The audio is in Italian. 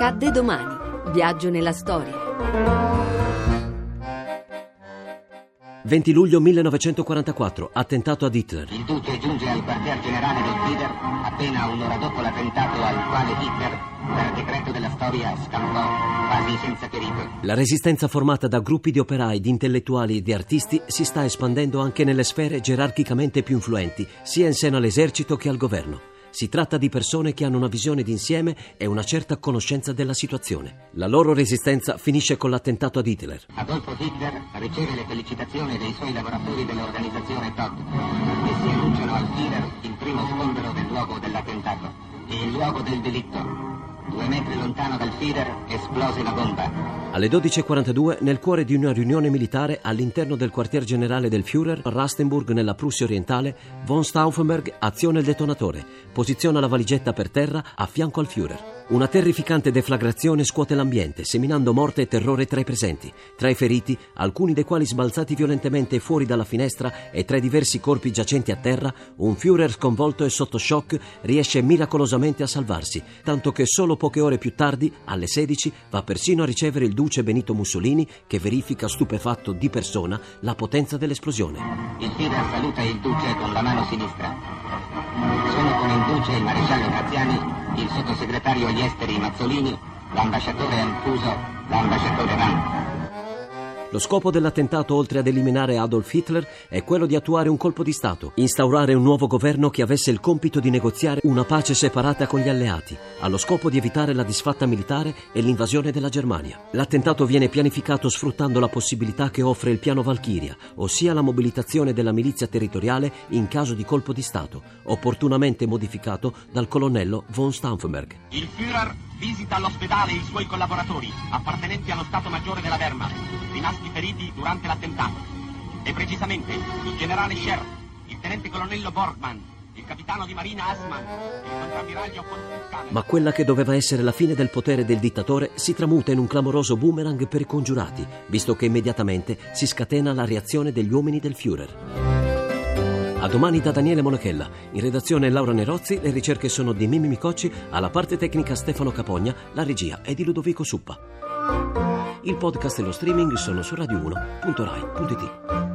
Accadde domani. Viaggio nella storia. 20 luglio 1944, attentato ad Hitler. Il duce giunge al quartier generale del Führer appena un'ora dopo l'attentato al quale Hitler, per decreto della storia, scampò quasi senza pericolo. La resistenza formata da gruppi di operai, di intellettuali e di artisti si sta espandendo anche nelle sfere gerarchicamente più influenti, sia in seno all'esercito che al governo. Si tratta di persone che hanno una visione d'insieme e una certa conoscenza della situazione. La loro resistenza finisce con l'attentato ad Hitler. Adolfo Hitler riceve le felicitazioni dei suoi lavoratori dell'organizzazione Todd che si annunciano al Führer il primo sgombero del luogo dell'attentato e il luogo del delitto. Due metri lontano dal Führer esplose la bomba. Alle 12.42, nel cuore di una riunione militare all'interno del quartier generale del Führer, a Rastenburg, nella Prussia orientale, von Stauffenberg aziona il detonatore, posiziona la valigetta per terra a fianco al Führer. Una terrificante deflagrazione scuote l'ambiente, seminando morte e terrore tra i presenti. Tra i feriti, alcuni dei quali sbalzati violentemente fuori dalla finestra e tra i diversi corpi giacenti a terra, un Führer sconvolto e sotto shock riesce miracolosamente a salvarsi, tanto che solo poche ore più tardi, alle 16, va persino a ricevere il duce Benito Mussolini che verifica stupefatto di persona la potenza dell'esplosione. Il Führer saluta il duce con la mano sinistra. Sono con il duce il maresciallo Graziani, il sottosegretario agli esteri Mazzolini, l'ambasciatore Anfuso, l'ambasciatore Ram. Lo scopo dell'attentato, oltre ad eliminare Adolf Hitler, è quello di attuare un colpo di Stato, instaurare un nuovo governo che avesse il compito di negoziare una pace separata con gli alleati, allo scopo di evitare la disfatta militare e l'invasione della Germania. L'attentato viene pianificato sfruttando la possibilità che offre il piano Valchiria, ossia la mobilitazione della milizia territoriale in caso di colpo di Stato, opportunamente modificato dal colonnello von Stauffenberg. Il Führer visita all'ospedale i suoi collaboratori, appartenenti allo Stato Maggiore della Wehrmacht, rimasti feriti durante l'attentato. E precisamente il generale Scher, il tenente colonnello Borgman, il capitano di marina Assmann e il contrammiraglio Stuttgart. Ma quella che doveva essere la fine del potere del dittatore si tramuta in un clamoroso boomerang per i congiurati, visto che immediatamente si scatena la reazione degli uomini del Führer. A domani da Daniele Monachella. In redazione Laura Nerozzi, le ricerche sono di Mimmi Micocci, alla parte tecnica Stefano Capogna, la regia è di Ludovico Suppa. Il podcast e lo streaming sono su radio1.rai.it.